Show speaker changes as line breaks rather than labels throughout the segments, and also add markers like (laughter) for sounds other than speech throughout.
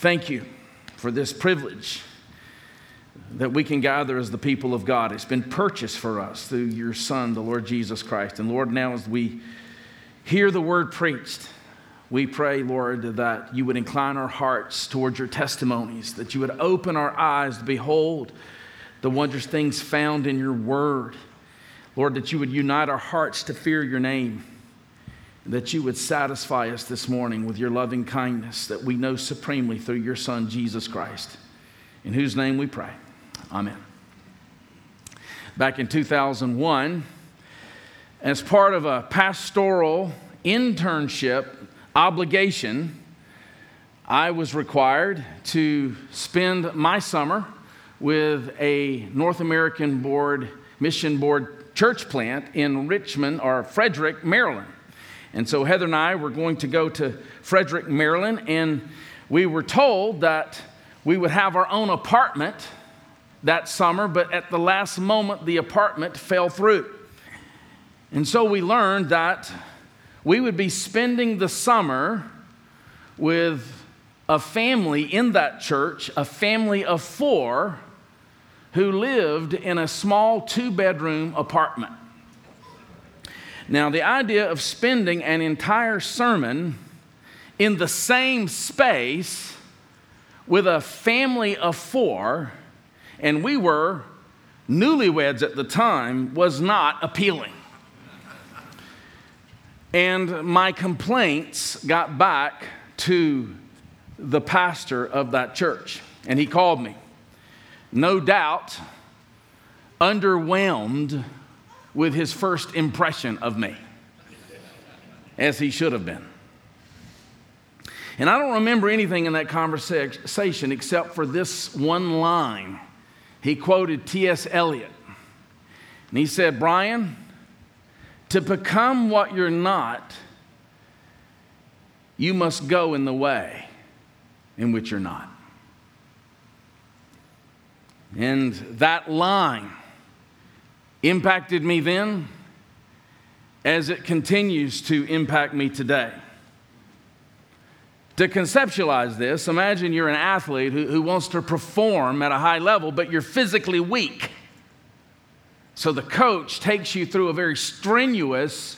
Thank you for this privilege that we can gather as the people of God. It's been purchased for us through your Son, the Lord Jesus Christ. And Lord, now as we hear the word preached, we pray, Lord, that you would incline our hearts towards your testimonies, that you would open our eyes to behold the wondrous things found in your word. Lord, that you would unite our hearts to fear your name, that you would satisfy us this morning with your loving kindness that we know supremely through your Son, Jesus Christ, in whose name we pray. Amen. Back in 2001, as part of a pastoral internship obligation, I was required to spend my summer with a North American Board, Mission Board church plant in Richmond or Frederick, Maryland. And so Heather and I were going to go to Frederick, Maryland, and we were told that we would have our own apartment that summer, but at the last moment, the apartment fell through. And so we learned that we would be spending the summer with a family in that church, a family of four who lived in a small two bedroom apartment. Now, the idea of spending an entire sermon in the same space with a family of four, and we were newlyweds at the time, was not appealing. And my complaints got back to the pastor of that church, and he called me no doubt, underwhelmed with his first impression of me, as he should have been. And I don't remember anything in that conversation except for this one line. He quoted T.S. Eliot. And he said, Brian, to become what you're not, you must go in the way in which you're not. And that line impacted me then as it continues to impact me today. To conceptualize this, imagine you're an athlete who, who wants to perform at a high level, but you're physically weak. So the coach takes you through a very strenuous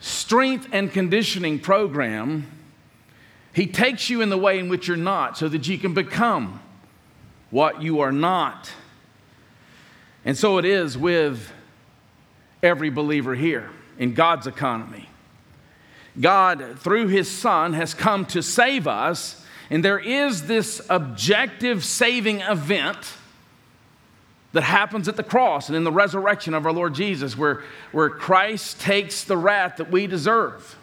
strength and conditioning program. He takes you in the way in which you're not so that you can become what you are not. And so it is with every believer here in God's economy. God, through His Son, has come to save us, and there is this objective saving event that happens at the cross and in the resurrection of our Lord Jesus, where, where Christ takes the wrath that we deserve.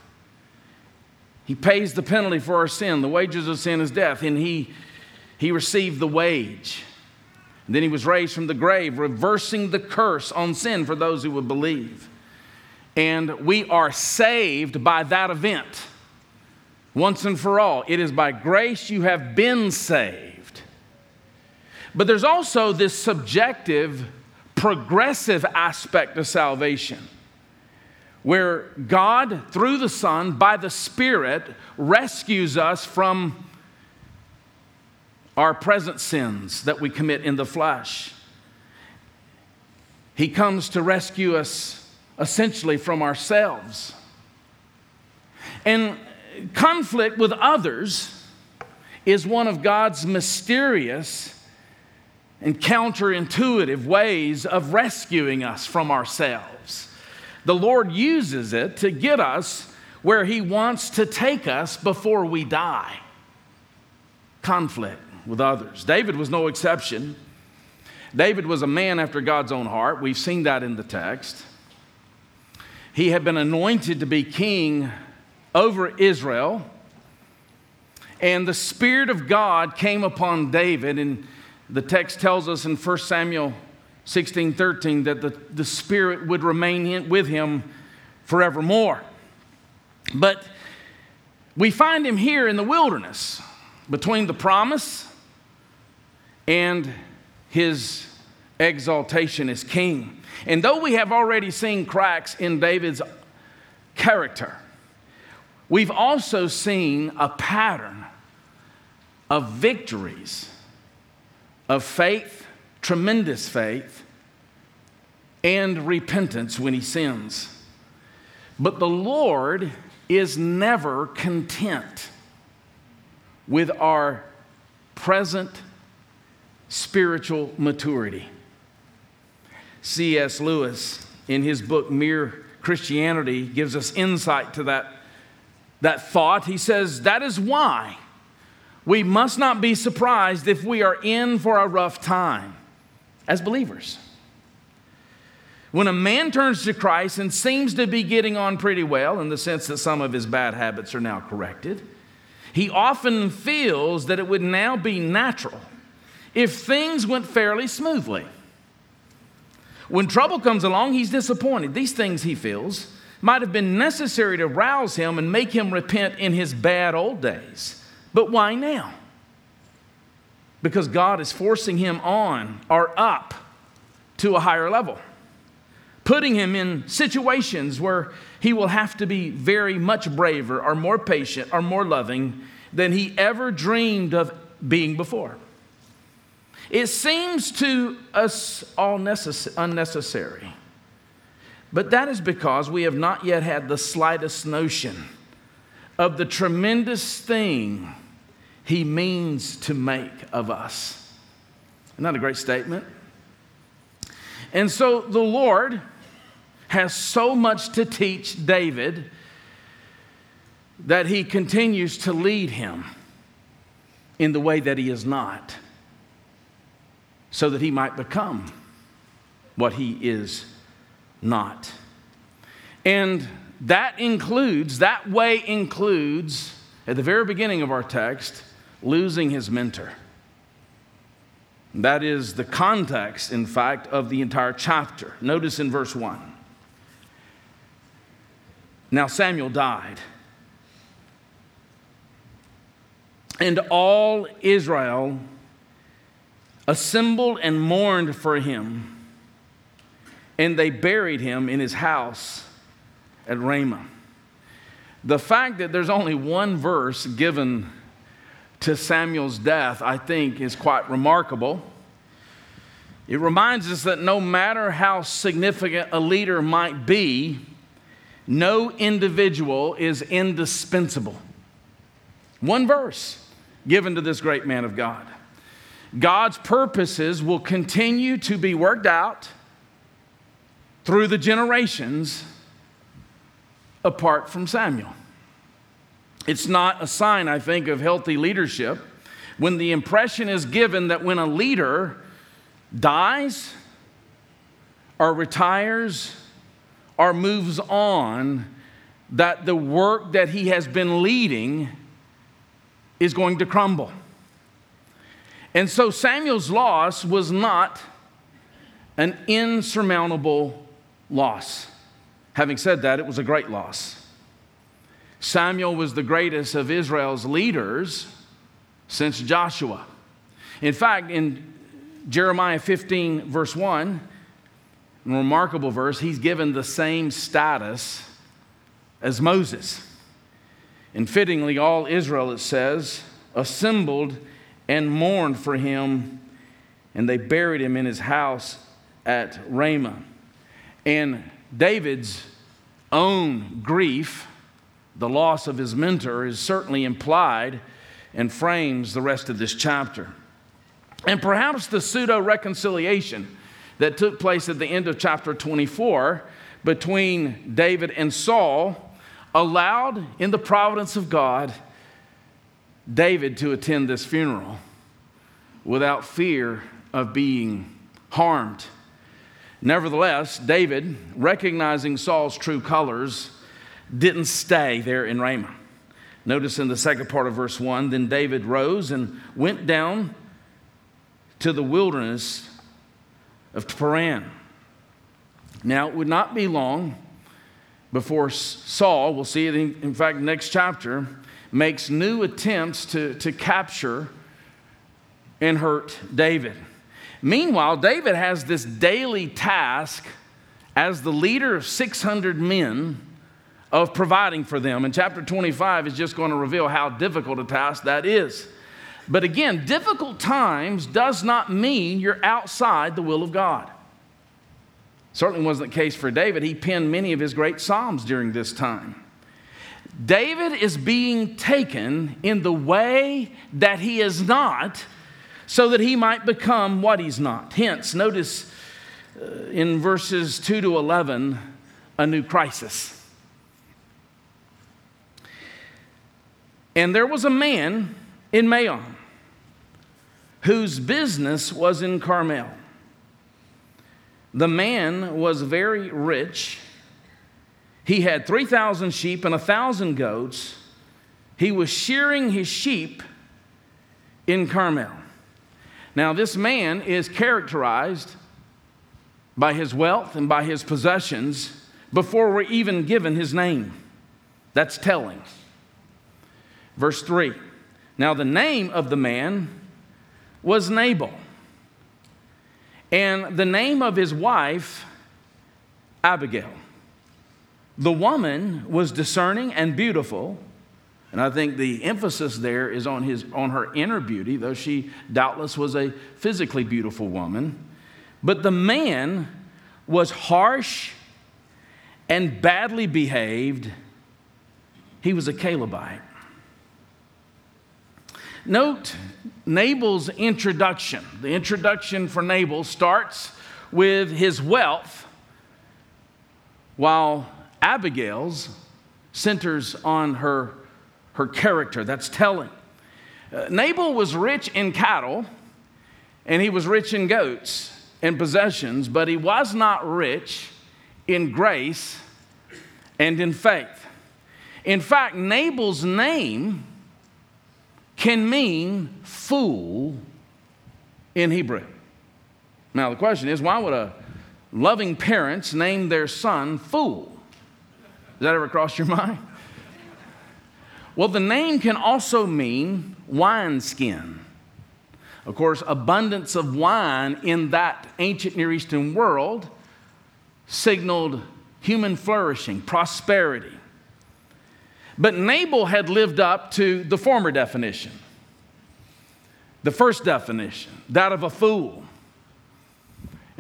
He pays the penalty for our sin. The wages of sin is death, and He he received the wage. Then he was raised from the grave, reversing the curse on sin for those who would believe. And we are saved by that event once and for all. It is by grace you have been saved. But there's also this subjective, progressive aspect of salvation where God, through the Son, by the Spirit, rescues us from our present sins that we commit in the flesh. He comes to rescue us essentially from ourselves. And conflict with others is one of God's mysterious and counterintuitive ways of rescuing us from ourselves. The Lord uses it to get us where He wants to take us before we die. Conflict with others. David was no exception. David was a man after God's own heart. We've seen that in the text. He had been anointed to be king over Israel. And the Spirit of God came upon David. And the text tells us in 1 Samuel 16 13 that the, the Spirit would remain in, with him forevermore. But we find him here in the wilderness between the promise and his exaltation as king. And though we have already seen cracks in David's character, we've also seen a pattern of victories, of faith, tremendous faith, and repentance when he sins. But the Lord is never content with our present spiritual maturity. C.S. Lewis, in his book Mere Christianity, gives us insight to that, that thought. He says, That is why we must not be surprised if we are in for a rough time as believers. When a man turns to Christ and seems to be getting on pretty well, in the sense that some of his bad habits are now corrected, he often feels that it would now be natural if things went fairly smoothly. When trouble comes along, he's disappointed. These things he feels might have been necessary to rouse him and make him repent in his bad old days. But why now? Because God is forcing him on or up to a higher level putting him in situations where he will have to be very much braver or more patient or more loving than he ever dreamed of being before. It seems to us all necess- unnecessary, but that is because we have not yet had the slightest notion of the tremendous thing he means to make of us. Isn't that a great statement? And so the Lord has so much to teach David that he continues to lead him in the way that he is not, so that he might become what he is not. And that includes, that way includes, at the very beginning of our text, losing his mentor. That is the context, in fact, of the entire chapter. Notice in verse 1. Now Samuel died. And all Israel assembled and mourned for him, and they buried him in his house at Ramah. The fact that there's only one verse given to Samuel's death, I think, is quite remarkable. It reminds us that no matter how significant a leader might be, no individual is indispensable. One verse given to this great man of God. God's purposes will continue to be worked out through the generations apart from Samuel. It's not a sign, I think, of healthy leadership when the impression is given that when a leader dies or retires or moves on, that the work that he has been leading is going to crumble. And so Samuel's loss was not an insurmountable loss. Having said that, it was a great loss. Samuel was the greatest of Israel's leaders since Joshua. In fact, in Jeremiah 15, verse 1, a remarkable verse, he's given the same status as Moses. And fittingly, all Israel, it says, assembled and mourned for him, and they buried him in his house at Ramah. And David's own grief, the loss of his mentor, is certainly implied and frames the rest of this chapter. And perhaps the pseudo reconciliation that took place at the end of chapter 24 between David and Saul allowed, in the providence of God, David to attend this funeral without fear of being harmed. Nevertheless, David, recognizing Saul's true colors, didn't stay there in Ramah. Notice in the second part of verse 1 then David rose and went down to the wilderness of Paran. Now, it would not be long before Saul, we'll see it in, in fact, next chapter, makes new attempts to, to capture and hurt David. Meanwhile, David has this daily task as the leader of 600 men of providing for them. And chapter 25 is just going to reveal how difficult a task that is. But again, difficult times does not mean you're outside the will of God. Certainly wasn't the case for David. He penned many of his great Psalms during this time. David is being taken in the way that he is not, so that he might become what he's not. Hence, notice uh, in verses 2 to 11, a new crisis. And there was a man in Maon whose business was in Carmel. The man was very rich. He had 3,000 sheep and 1,000 goats. He was shearing his sheep in Carmel. Now, this man is characterized by his wealth and by his possessions before we're even given his name. That's telling. Verse 3 Now, the name of the man was Nabal, and the name of his wife, Abigail. The woman was discerning and beautiful. And I think the emphasis there is on, his, on her inner beauty, though she doubtless was a physically beautiful woman. But the man was harsh and badly behaved. He was a Calebite. Note Nabal's introduction. The introduction for Nabal starts with his wealth, while Abigail's centers on her, her character. That's telling. Uh, Nabal was rich in cattle and he was rich in goats and possessions, but he was not rich in grace and in faith. In fact, Nabal's name can mean fool in Hebrew. Now, the question is why would a loving parents name their son fool? Does that ever cross your (laughs) mind? Well, the name can also mean wineskin. Of course, abundance of wine in that ancient Near Eastern world signaled human flourishing, prosperity. But Nabal had lived up to the former definition. The first definition, that of a fool.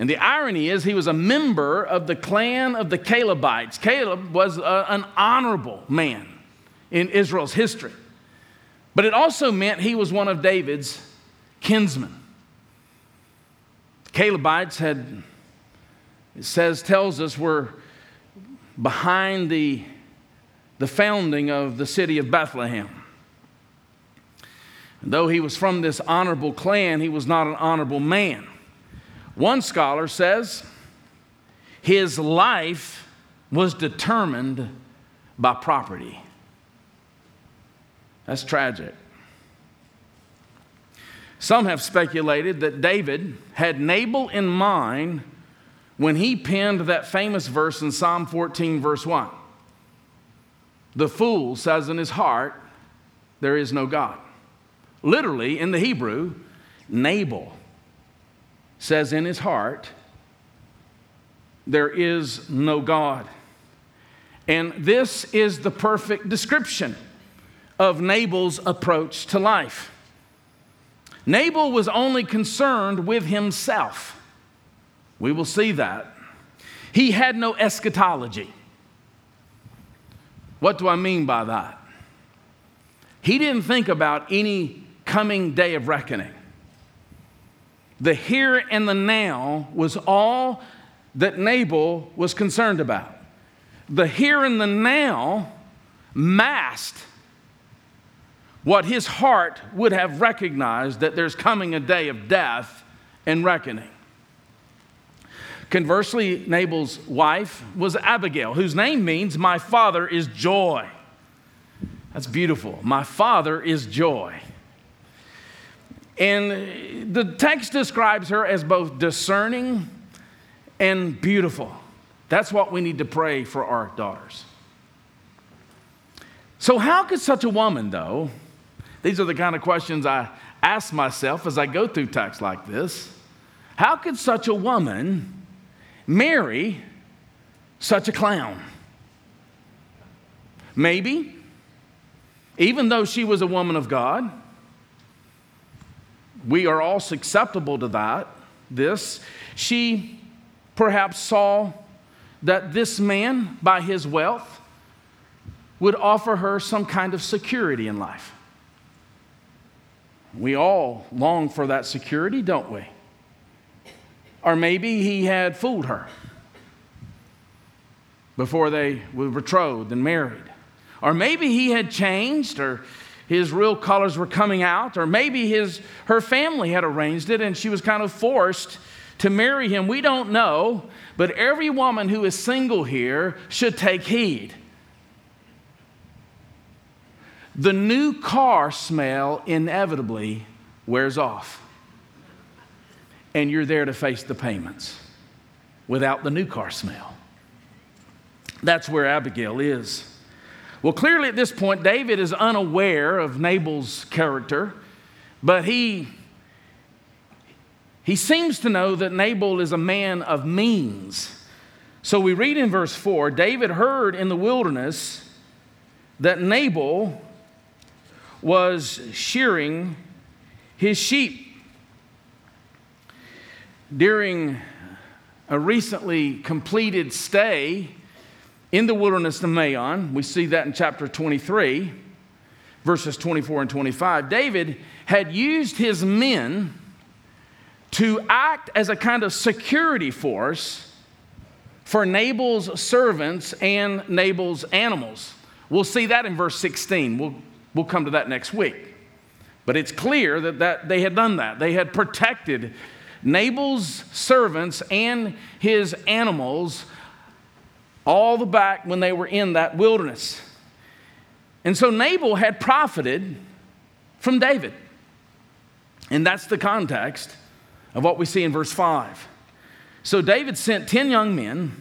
And the irony is, he was a member of the clan of the Calebites. Caleb was a, an honorable man in Israel's history. But it also meant he was one of David's kinsmen. Calebites had, it says, tells us, were behind the the founding of the city of Bethlehem. And though he was from this honorable clan, he was not an honorable man. One scholar says his life was determined by property. That's tragic. Some have speculated that David had Nabal in mind when he penned that famous verse in Psalm 14, verse 1. The fool says in his heart, There is no God. Literally, in the Hebrew, Nabal says in his heart, There is no God. And this is the perfect description of Nabal's approach to life. Nabal was only concerned with himself. We will see that. He had no eschatology. What do I mean by that? He didn't think about any coming day of reckoning. The here and the now was all that Nabal was concerned about. The here and the now masked what his heart would have recognized that there's coming a day of death and reckoning. Conversely, Nabal's wife was Abigail, whose name means, My father is joy. That's beautiful. My father is joy. And the text describes her as both discerning and beautiful. That's what we need to pray for our daughters. So, how could such a woman, though, these are the kind of questions I ask myself as I go through texts like this. How could such a woman marry such a clown? Maybe, even though she was a woman of God, we are all susceptible to that. This, she perhaps saw that this man, by his wealth, would offer her some kind of security in life. We all long for that security, don't we? Or maybe he had fooled her before they were betrothed and married. Or maybe he had changed, or his real colors were coming out, or maybe his, her family had arranged it and she was kind of forced to marry him. We don't know, but every woman who is single here should take heed. The new car smell inevitably wears off, and you're there to face the payments without the new car smell. That's where Abigail is. Well, clearly at this point, David is unaware of Nabal's character, but he, he seems to know that Nabal is a man of means. So we read in verse 4 David heard in the wilderness that Nabal was shearing his sheep. During a recently completed stay in the wilderness of Maon. We see that in chapter 23, verses 24 and 25. David had used his men to act as a kind of security force for Nabal's servants and Nabal's animals. We'll see that in verse 16. We'll, we'll come to that next week. But it's clear that, that they had done that. They had protected Nabal's servants and his animals all the back when they were in that wilderness. And so Nabal had profited from David. And that's the context of what we see in verse 5. So David sent 10 young men,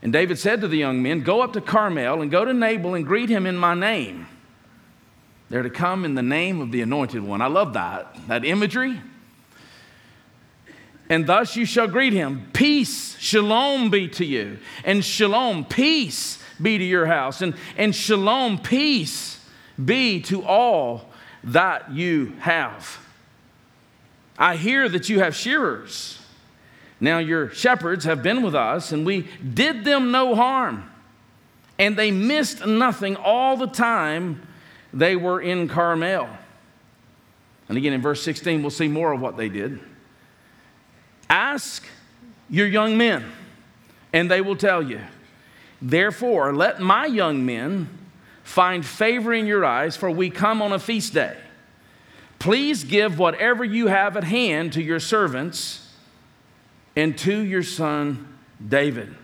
and David said to the young men, Go up to Carmel and go to Nabal and greet him in my name. They're to come in the name of the anointed one. I love that, that imagery and thus you shall greet him. Peace, shalom be to you. And shalom, peace be to your house. And, and shalom, peace be to all that you have. I hear that you have shearers. Now your shepherds have been with us, and we did them no harm. And they missed nothing all the time they were in Carmel. And again, in verse 16, we'll see more of what they did. Ask your young men, and they will tell you. Therefore, let my young men find favor in your eyes, for we come on a feast day. Please give whatever you have at hand to your servants and to your son David.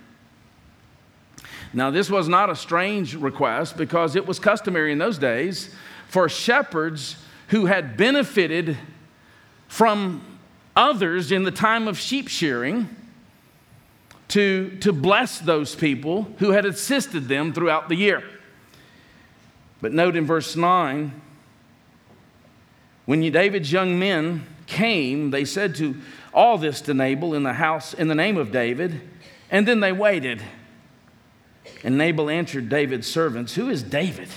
Now, this was not a strange request because it was customary in those days for shepherds who had benefited from others in the time of sheep shearing to, to bless those people who had assisted them throughout the year. But note in verse 9, when David's young men came, they said to all this to Nabal in the house in the name of David, and then they waited. And Nabal answered David's servants, Who is David?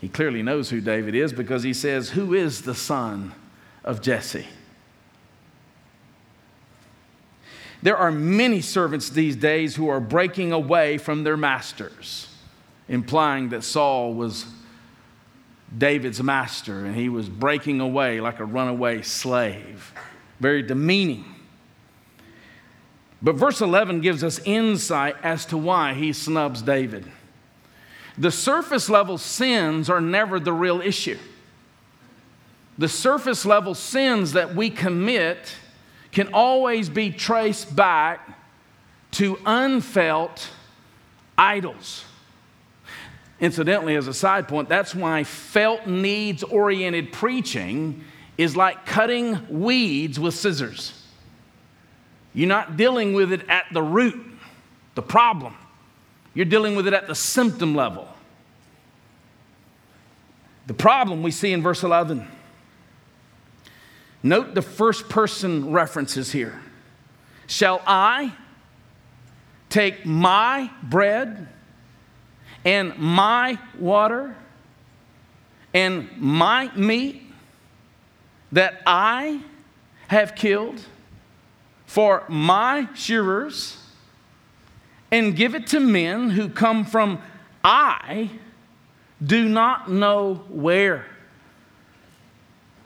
He clearly knows who David is because he says, Who is the son of Jesse? There are many servants these days who are breaking away from their masters, implying that Saul was David's master and he was breaking away like a runaway slave. Very demeaning. But verse 11 gives us insight as to why he snubs David. The surface level sins are never the real issue. The surface level sins that we commit can always be traced back to unfelt idols. Incidentally, as a side point, that's why felt needs oriented preaching is like cutting weeds with scissors. You're not dealing with it at the root, the problem. You're dealing with it at the symptom level. The problem we see in verse 11 Note the first person references here. Shall I take my bread and my water and my meat that I have killed for my shearers and give it to men who come from I do not know where.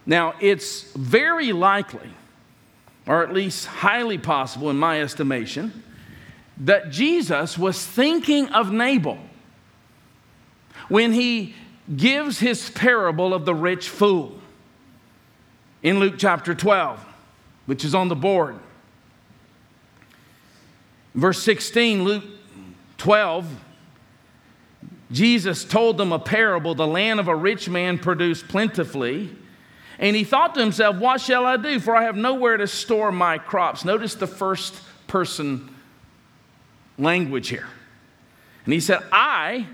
Now, it's very likely, or at least highly possible in my estimation, that Jesus was thinking of Nabal when he gives his parable of the rich fool in Luke chapter 12, which is on the board. Verse 16, Luke 12, Jesus told them a parable. The land of a rich man produced plentifully. And he thought to himself, What shall I do? For I have nowhere to store my crops. Notice the first person language here. And he said, I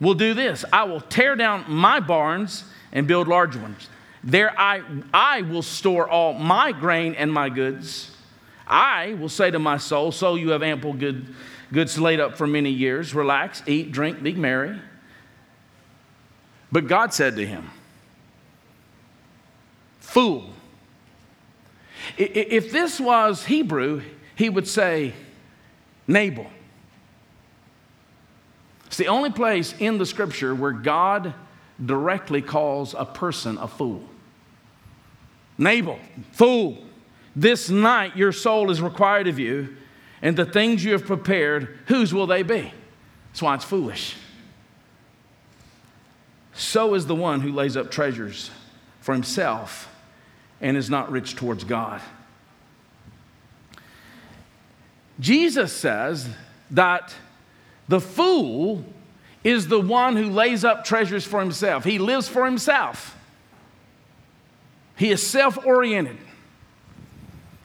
will do this I will tear down my barns and build large ones. There I, I will store all my grain and my goods. I will say to my soul, So you have ample good, goods laid up for many years. Relax, eat, drink, be merry. But God said to him, Fool. If this was Hebrew, he would say, Nabal. It's the only place in the scripture where God directly calls a person a fool. Nabal, fool, this night your soul is required of you, and the things you have prepared, whose will they be? That's why it's foolish. So is the one who lays up treasures for himself and is not rich towards God. Jesus says that the fool is the one who lays up treasures for himself. He lives for himself. He is self oriented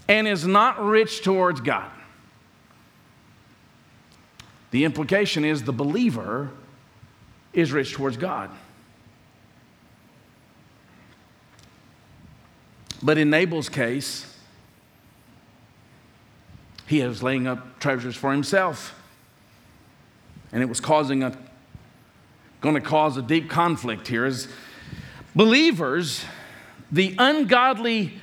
and is not rich towards God. The implication is the believer is rich towards God. But in Nabal's case, he was laying up treasures for himself. And it was causing a going to cause a deep conflict here. As believers, the ungodly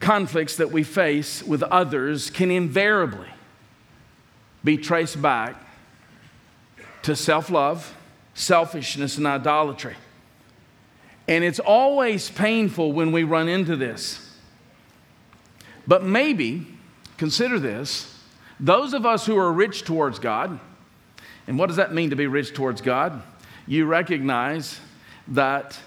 conflicts that we face with others can invariably be traced back to self love, selfishness, and idolatry. And it's always painful when we run into this. But maybe Consider this those of us who are rich towards God, and what does that mean to be rich towards God? You recognize that,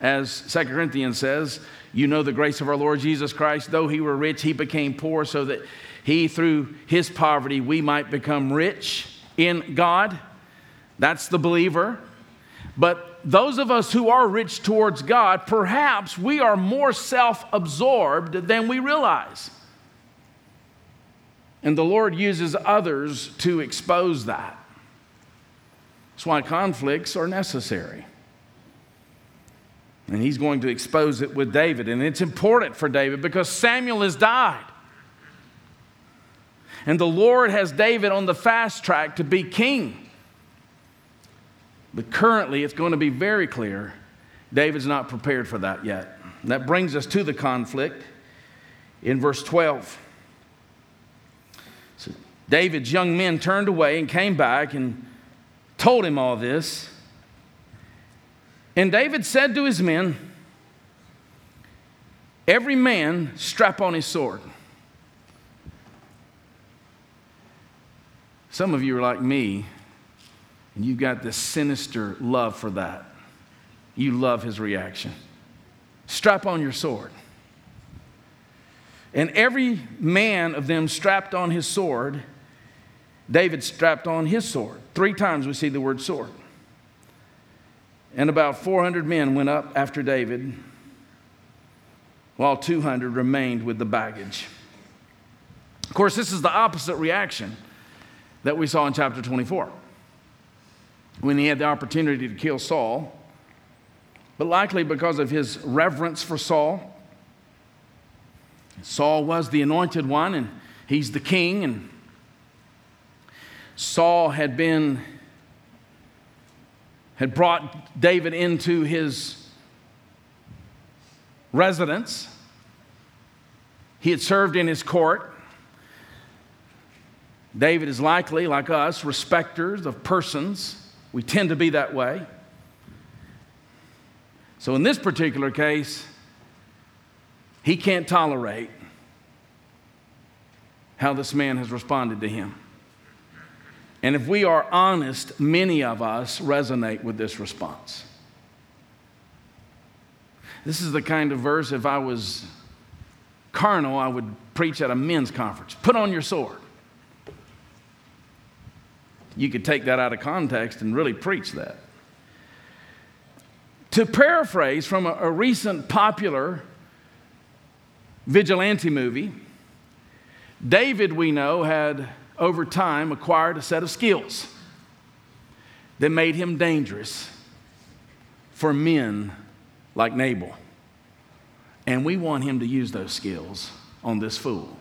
as 2 Corinthians says, you know the grace of our Lord Jesus Christ, though he were rich, he became poor so that he, through his poverty, we might become rich in God. That's the believer. But those of us who are rich towards God, perhaps we are more self absorbed than we realize. And the Lord uses others to expose that. That's why conflicts are necessary. And he's going to expose it with David. And it's important for David because Samuel has died. And the Lord has David on the fast track to be king. But currently, it's going to be very clear David's not prepared for that yet. And that brings us to the conflict in verse 12. So David's young men turned away and came back and told him all this. And David said to his men, Every man strap on his sword. Some of you are like me, and you've got this sinister love for that. You love his reaction. Strap on your sword. And every man of them strapped on his sword David strapped on his sword. Three times we see the word sword. And about 400 men went up after David, while 200 remained with the baggage. Of course, this is the opposite reaction that we saw in chapter 24 when he had the opportunity to kill Saul. But likely because of his reverence for Saul, Saul was the anointed one and he's the king, and Saul had been had brought David into his residence. He had served in his court. David is likely, like us, respecters of persons. We tend to be that way. So, in this particular case, he can't tolerate how this man has responded to him. And if we are honest, many of us resonate with this response. This is the kind of verse, if I was carnal, I would preach at a men's conference. Put on your sword. You could take that out of context and really preach that. To paraphrase from a, a recent popular vigilante movie, David, we know, had over time acquired a set of skills that made him dangerous for men like Nabal. And we want him to use those skills on this fool.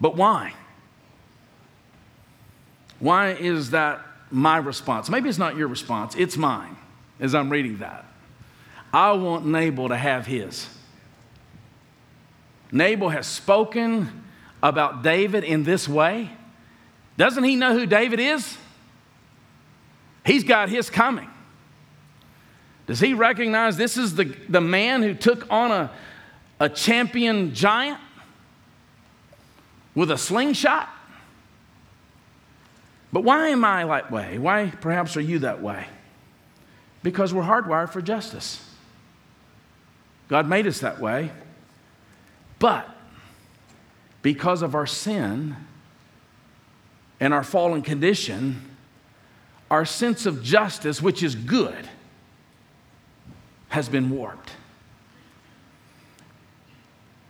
But why? Why is that my response? Maybe it's not your response, it's mine as I'm reading that. I want Nabal to have his. Nabal has spoken about David in this way. Doesn't he know who David is? He's got his coming. Does he recognize this is the, the man who took on a, a champion giant with a slingshot? But why am I that way? Why perhaps are you that way? Because we're hardwired for justice. God made us that way. But because of our sin and our fallen condition, our sense of justice, which is good, has been warped.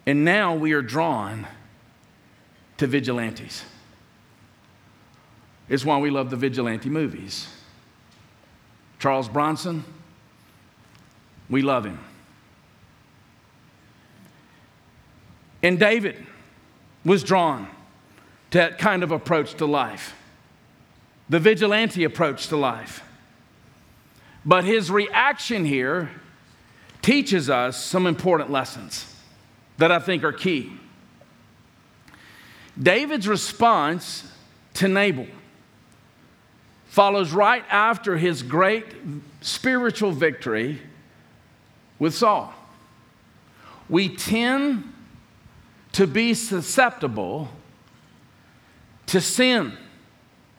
And now we are drawn to vigilantes. It's why we love the vigilante movies. Charles Bronson, we love him. And David was drawn to that kind of approach to life, the vigilante approach to life. But his reaction here teaches us some important lessons that I think are key. David's response to Nabal follows right after his great spiritual victory with Saul. We tend to be susceptible to sin,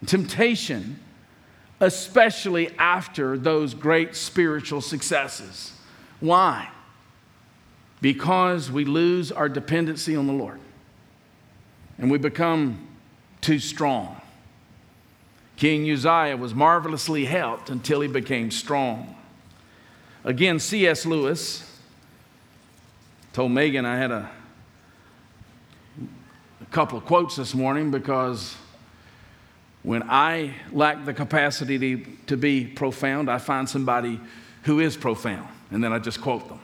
temptation, especially after those great spiritual successes. Why? Because we lose our dependency on the Lord and we become too strong. King Uzziah was marvelously helped until he became strong. Again, C.S. Lewis told Megan I had a a couple of quotes this morning because when I lack the capacity to, to be profound, I find somebody who is profound, and then I just quote them.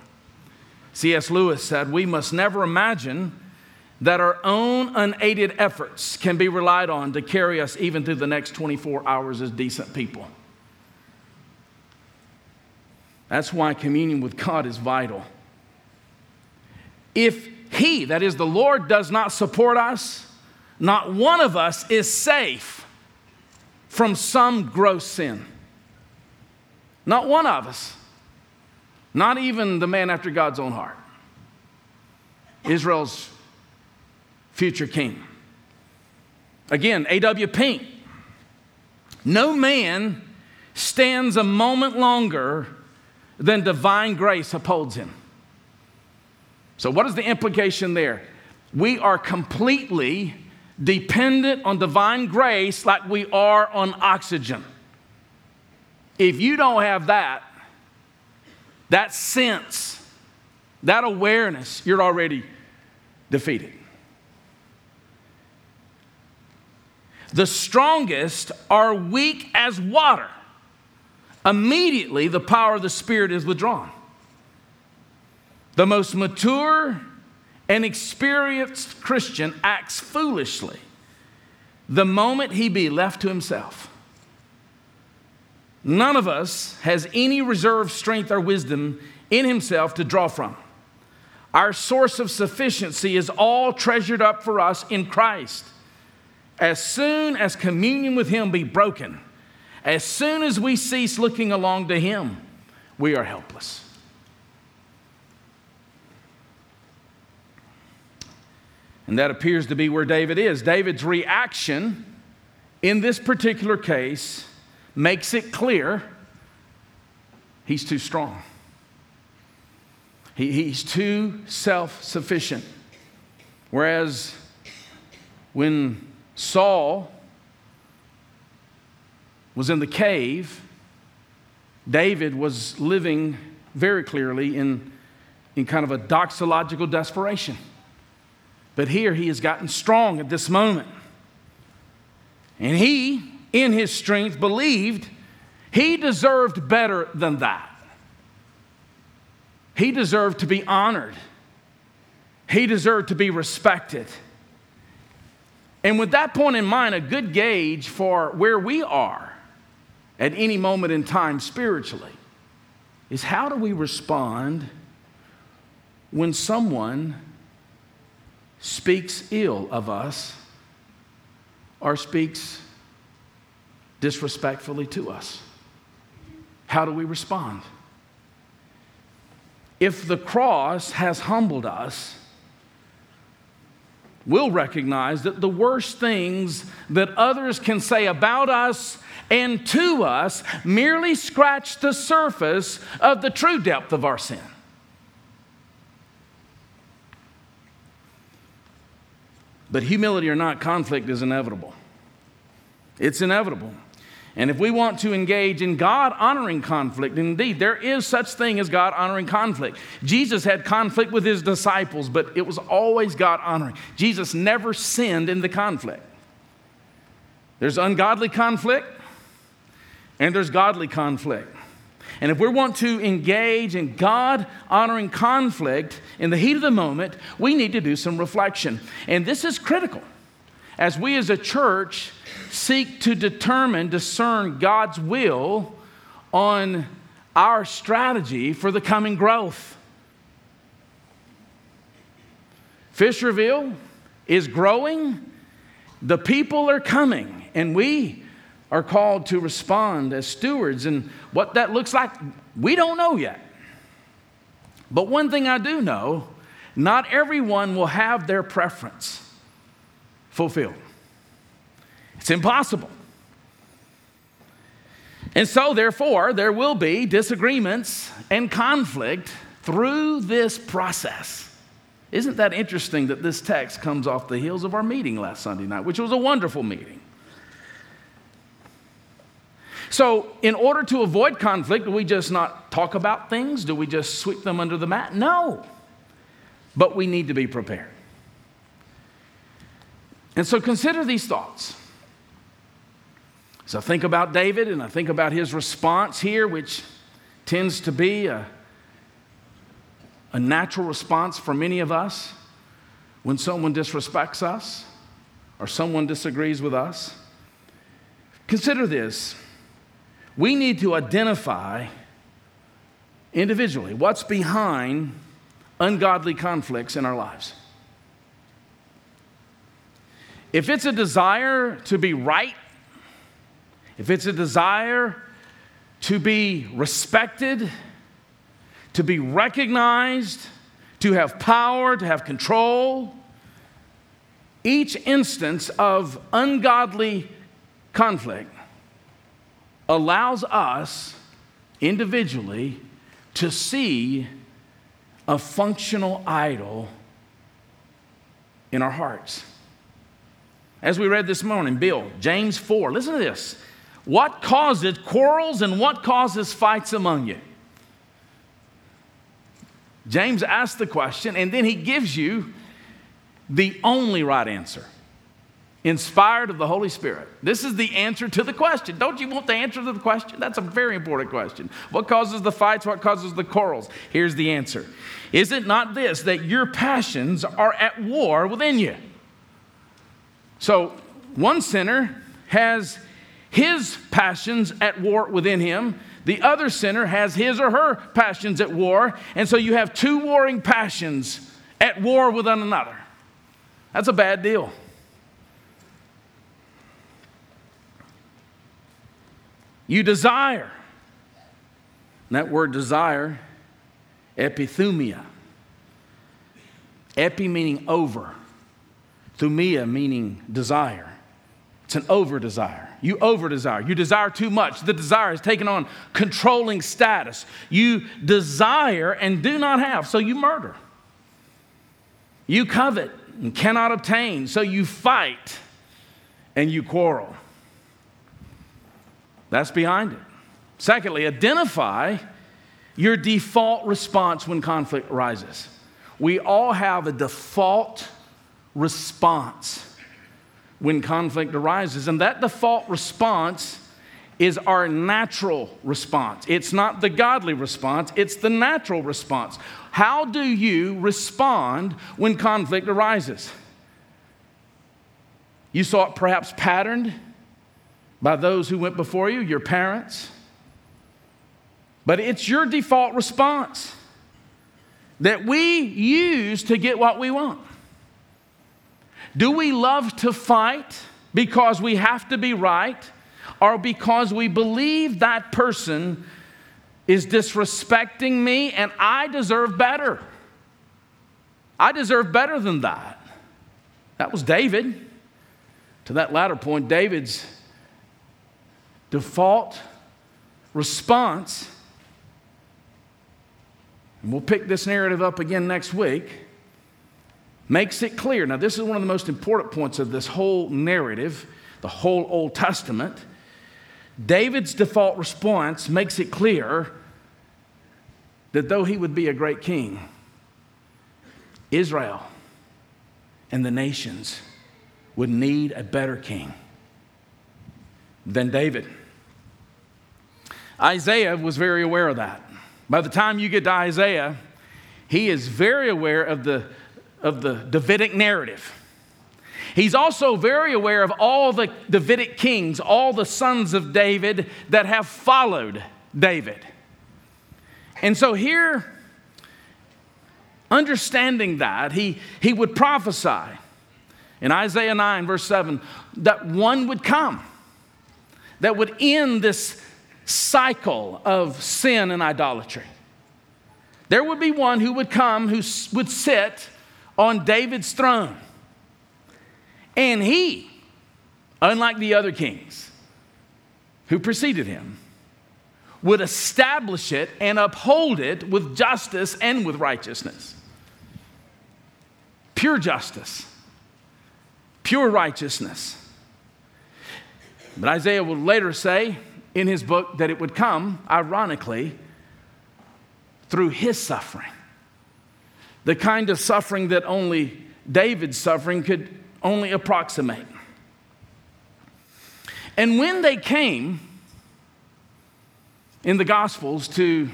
C.S. Lewis said, We must never imagine that our own unaided efforts can be relied on to carry us even through the next 24 hours as decent people. That's why communion with God is vital. If he, that is the Lord, does not support us, not one of us is safe from some gross sin. Not one of us. Not even the man after God's own heart. Israel's future king. Again, A.W. Pink. No man stands a moment longer than divine grace upholds him. So, what is the implication there? We are completely dependent on divine grace like we are on oxygen. If you don't have that, that sense, that awareness, you're already defeated. The strongest are weak as water. Immediately, the power of the Spirit is withdrawn. The most mature and experienced Christian acts foolishly the moment he be left to himself. None of us has any reserve strength or wisdom in himself to draw from. Our source of sufficiency is all treasured up for us in Christ. As soon as communion with him be broken, as soon as we cease looking along to him, we are helpless. And that appears to be where David is. David's reaction in this particular case makes it clear he's too strong. He, he's too self sufficient. Whereas when Saul was in the cave, David was living very clearly in, in kind of a doxological desperation. But here he has gotten strong at this moment. And he, in his strength, believed he deserved better than that. He deserved to be honored, he deserved to be respected. And with that point in mind, a good gauge for where we are at any moment in time spiritually is how do we respond when someone speaks ill of us or speaks disrespectfully to us? How do we respond? If the cross has humbled us, we'll recognize that the worst things that others can say about us and to us merely scratch the surface of the true depth of our sin. But humility or not, conflict is inevitable. It's inevitable. And if we want to engage in God honoring conflict, indeed, there is such thing as God honoring conflict. Jesus had conflict with his disciples, but it was always God honoring. Jesus never sinned in the conflict. There's ungodly conflict and there's godly conflict. And if we want to engage in God honoring conflict in the heat of the moment, we need to do some reflection. And this is critical as we as a church seek to determine, discern God's will on our strategy for the coming growth. Fisherville is growing, the people are coming, and we are called to respond as stewards. And what that looks like, we don't know yet. But one thing I do know not everyone will have their preference fulfilled. It's impossible. And so, therefore, there will be disagreements and conflict through this process. Isn't that interesting that this text comes off the heels of our meeting last Sunday night, which was a wonderful meeting? So, in order to avoid conflict, do we just not talk about things? Do we just sweep them under the mat? No. But we need to be prepared. And so, consider these thoughts. So, I think about David and I think about his response here, which tends to be a, a natural response for many of us when someone disrespects us or someone disagrees with us. Consider this we need to identify individually what's behind ungodly conflicts in our lives. If it's a desire to be right, if it's a desire to be respected, to be recognized, to have power, to have control, each instance of ungodly conflict allows us individually to see a functional idol in our hearts. As we read this morning, Bill, James 4, listen to this. What causes quarrels and what causes fights among you? James asks the question, and then he gives you the only right answer inspired of the Holy Spirit? This is the answer to the question. Don't you want the answer to the question? That's a very important question. What causes the fights? What causes the quarrels? Here's the answer Is it not this, that your passions are at war within you? So, one sinner has his passions at war within him. The other sinner has his or her passions at war, and so you have two warring passions at war with one another. That's a bad deal. You desire. And that word desire, epithumia. Epi meaning over, thumia meaning desire. It's an over desire. You over desire. You desire too much. The desire has taken on controlling status. You desire and do not have, so you murder. You covet and cannot obtain, so you fight and you quarrel. That's behind it. Secondly, identify your default response when conflict arises. We all have a default response when conflict arises. And that default response is our natural response. It's not the godly response, it's the natural response. How do you respond when conflict arises? You saw it perhaps patterned by those who went before you, your parents. But it's your default response that we use to get what we want. Do we love to fight because we have to be right or because we believe that person is disrespecting me and I deserve better? I deserve better than that. That was David. To that latter point, David's default response, and we'll pick this narrative up again next week makes it clear. Now, this is one of the most important points of this whole narrative, the whole Old Testament. David's default response makes it clear that though he would be a great king, Israel and the nations would need a better king than David. Isaiah was very aware of that. By the time you get to Isaiah, he is very aware of the of the Davidic narrative. He's also very aware of all the Davidic kings, all the sons of David that have followed David. And so here, understanding that, he, he would prophesy in Isaiah 9, verse 7, that one would come that would end this cycle of sin and idolatry. There would be one who would come who would sit on David's throne. And he, unlike the other kings who preceded him, would establish it and uphold it with justice and with righteousness. Pure justice, pure righteousness. But Isaiah will later say in his book that it would come, ironically, through his suffering the kind of suffering that only David's suffering could only approximate. And when they came in the Gospels to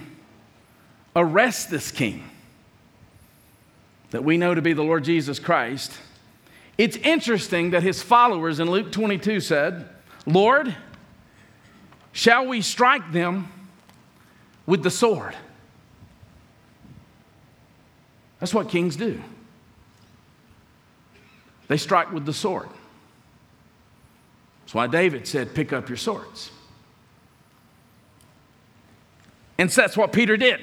arrest this king that we know to be the Lord Jesus Christ, it's interesting that his followers in Luke 22 said, Lord, shall we strike them with the sword? That's what kings do. They strike with the sword. That's why David said, Pick up your swords. And so that's what Peter did.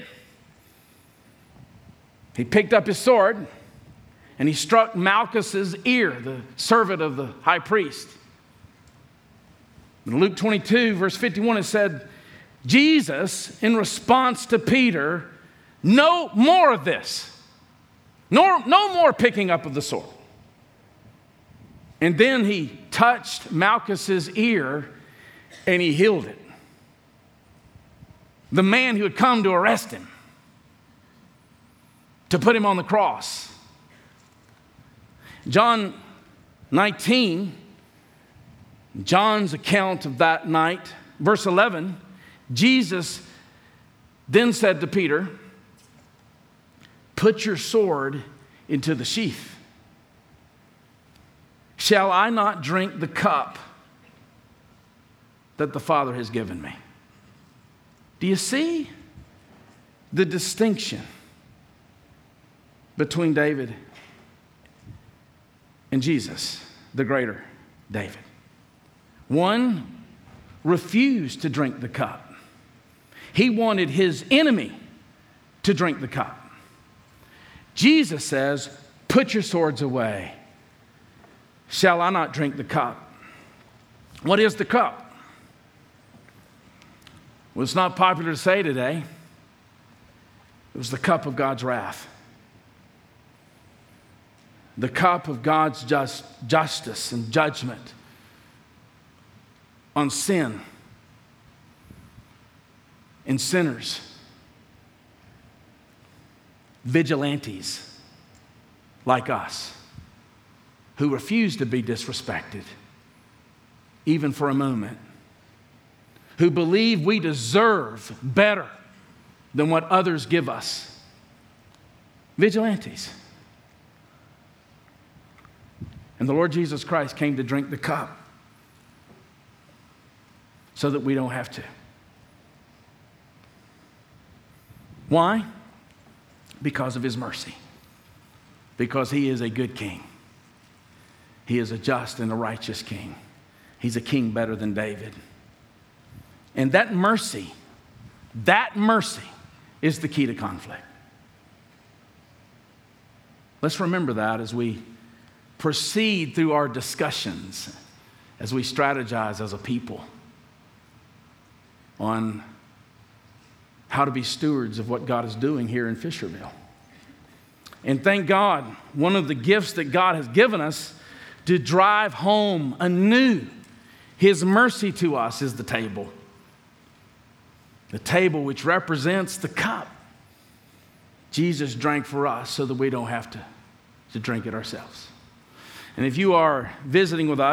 He picked up his sword and he struck Malchus's ear, the servant of the high priest. In Luke 22, verse 51, it said, Jesus, in response to Peter, no more of this. No, no more picking up of the sword. And then he touched Malchus's ear and he healed it. The man who had come to arrest him, to put him on the cross. John 19, John's account of that night, verse 11, Jesus then said to Peter, Put your sword into the sheath. Shall I not drink the cup that the Father has given me? Do you see the distinction between David and Jesus, the greater David? One refused to drink the cup, he wanted his enemy to drink the cup. Jesus says, Put your swords away. Shall I not drink the cup? What is the cup? Well, it's not popular to say today. It was the cup of God's wrath. The cup of God's just, justice and judgment on sin and sinners, vigilantes like us who refuse to be disrespected, even for a moment, who believe we deserve better than what others give us. Vigilantes. And the Lord Jesus Christ came to drink the cup so that we don't have to. Why? Because of his mercy. Because he is a good king. He is a just and a righteous king. He's a king better than David. And that mercy, that mercy is the key to conflict. Let's remember that as we proceed through our discussions, as we strategize as a people on how to be stewards of what God is doing here in Fisherville. And thank God, one of the gifts that God has given us to drive home anew His mercy to us is the table. The table which represents the cup. Jesus drank for us so that we don't have to, to drink it ourselves. And if you are visiting with us,